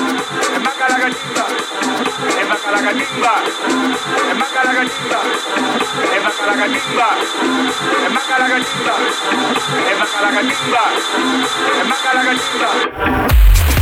es maca la cachimba, es maca la cachimba, es maca la cachimba, es maca la cachimba, es maca la cachimba, es maca la cachimba, es maca la cachimba.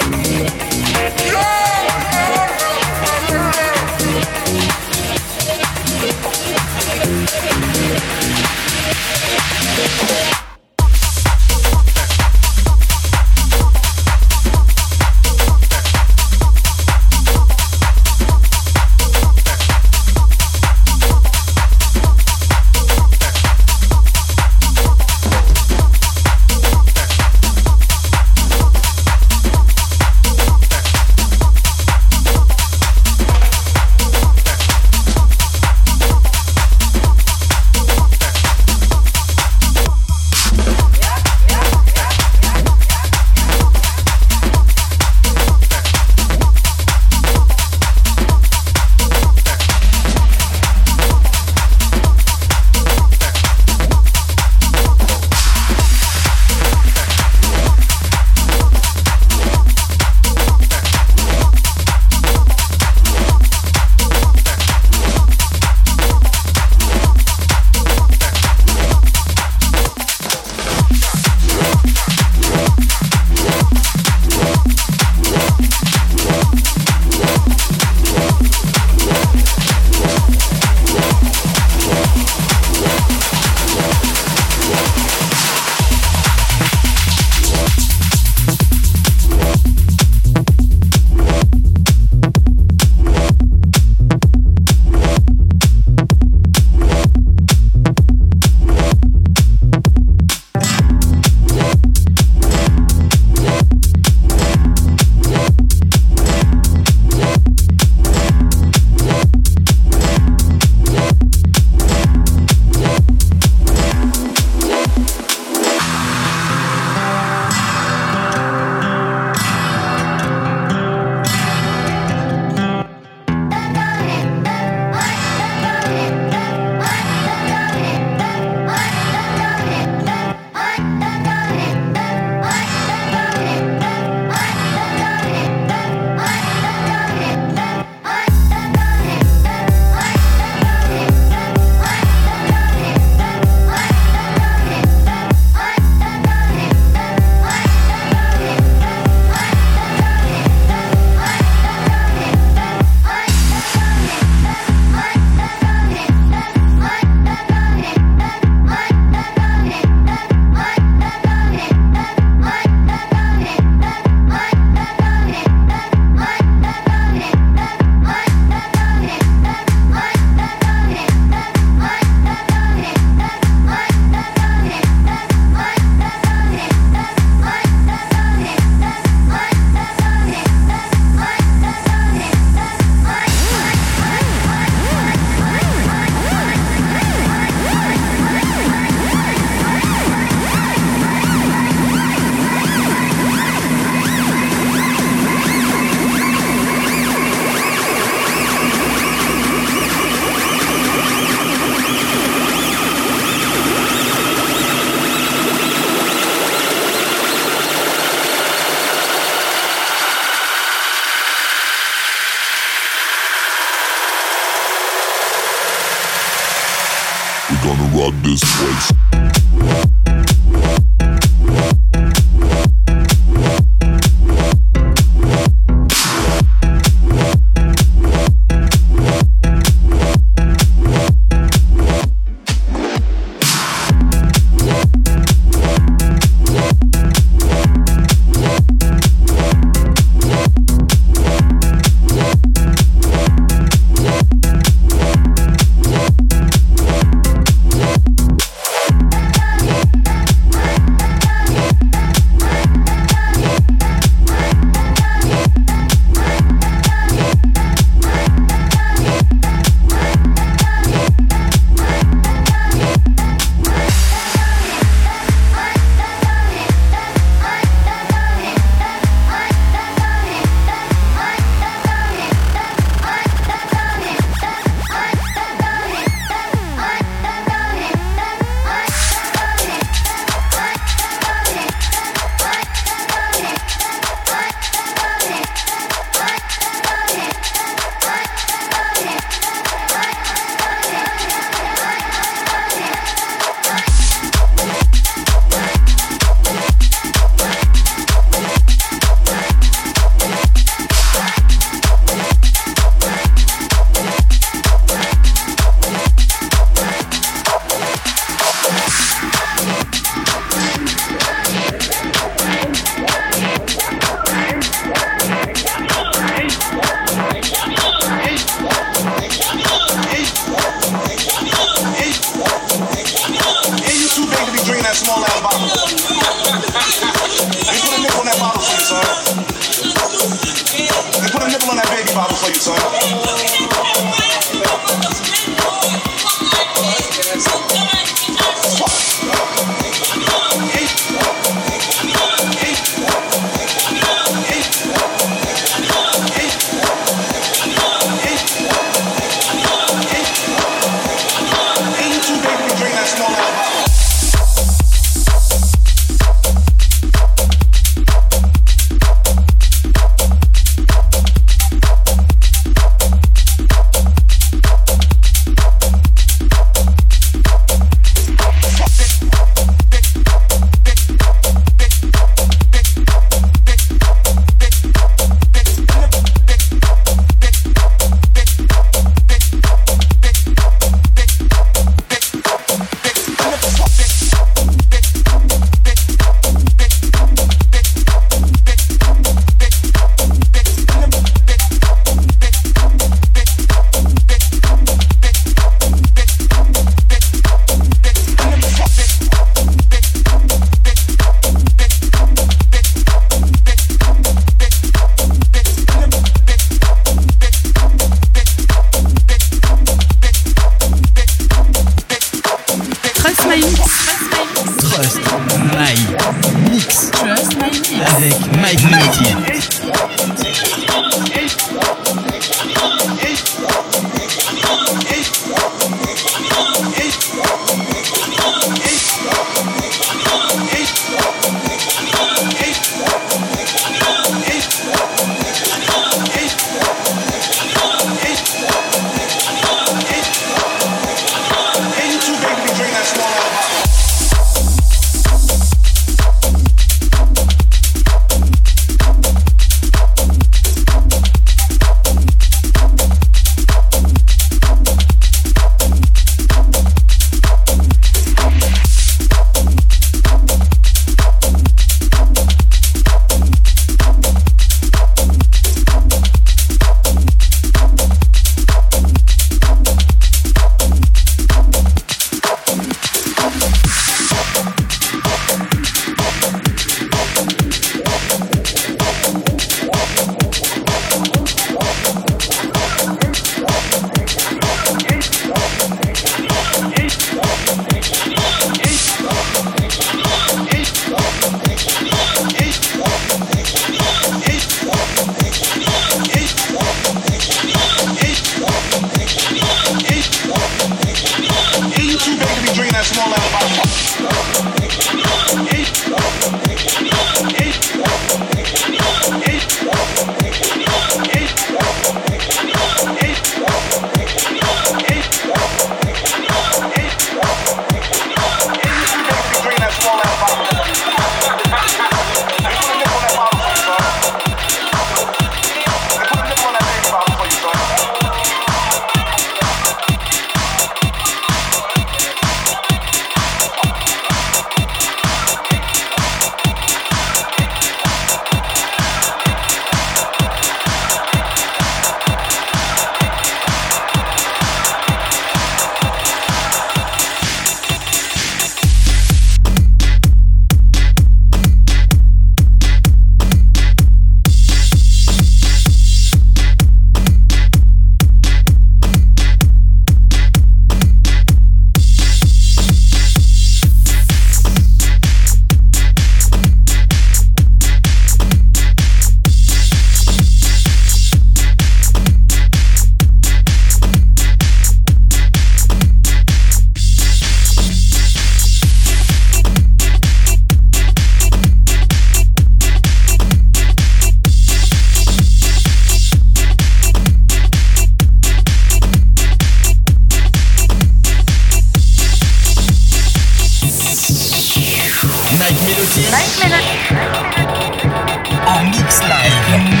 Minuten. Nine Minuten. Nine Minuten. Live.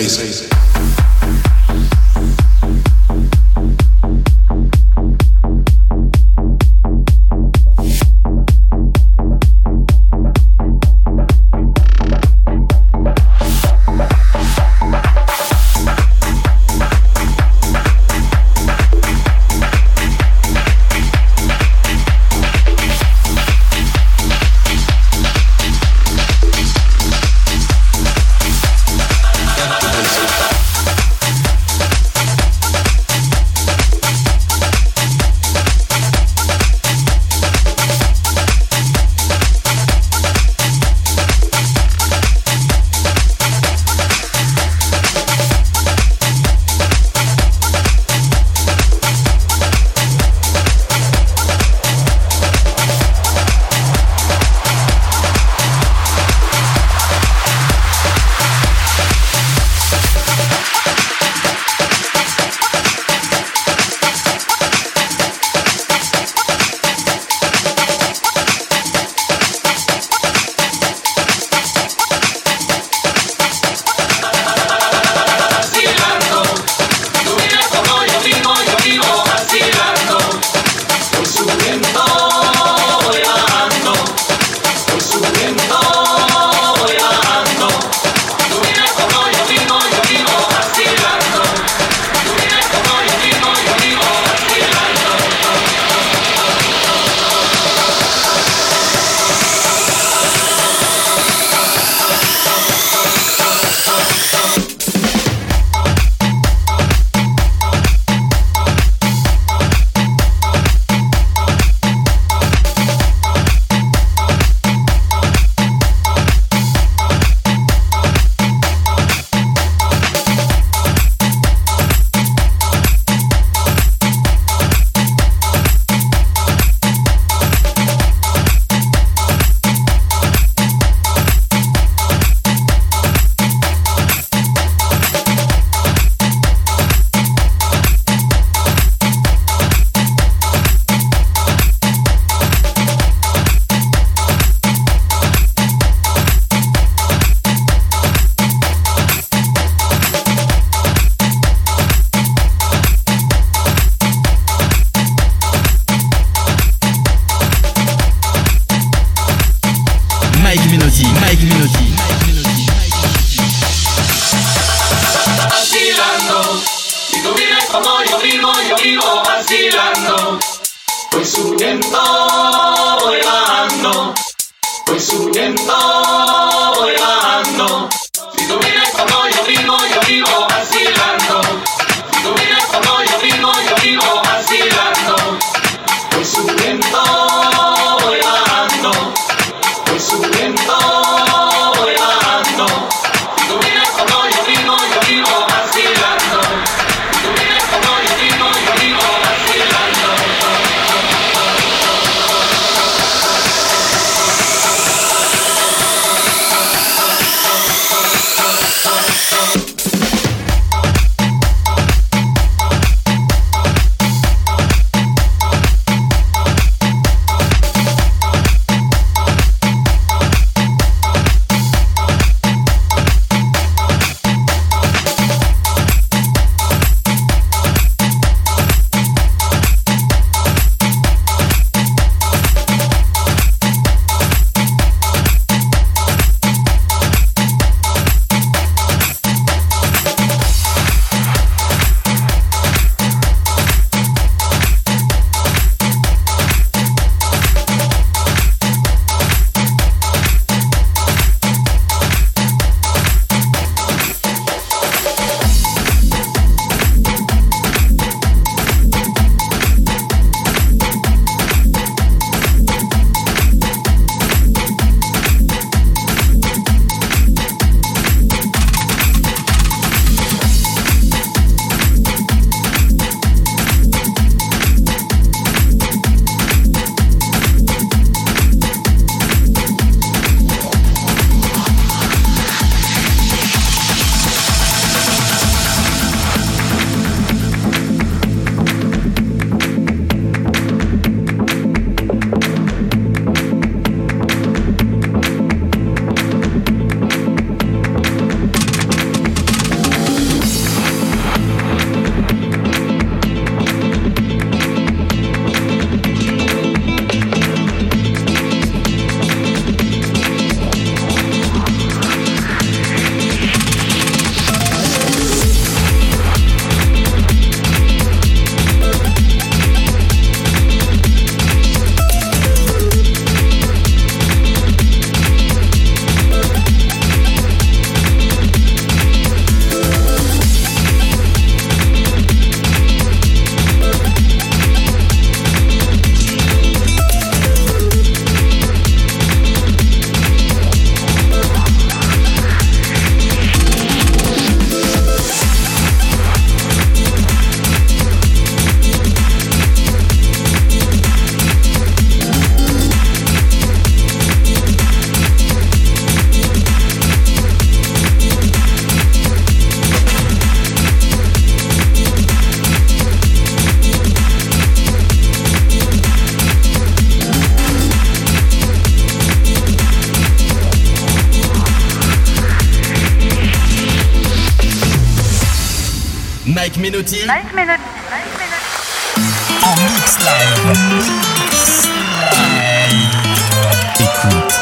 Let Melody. Light Mélodie. En mix live. Écoute.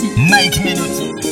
Mike Melody.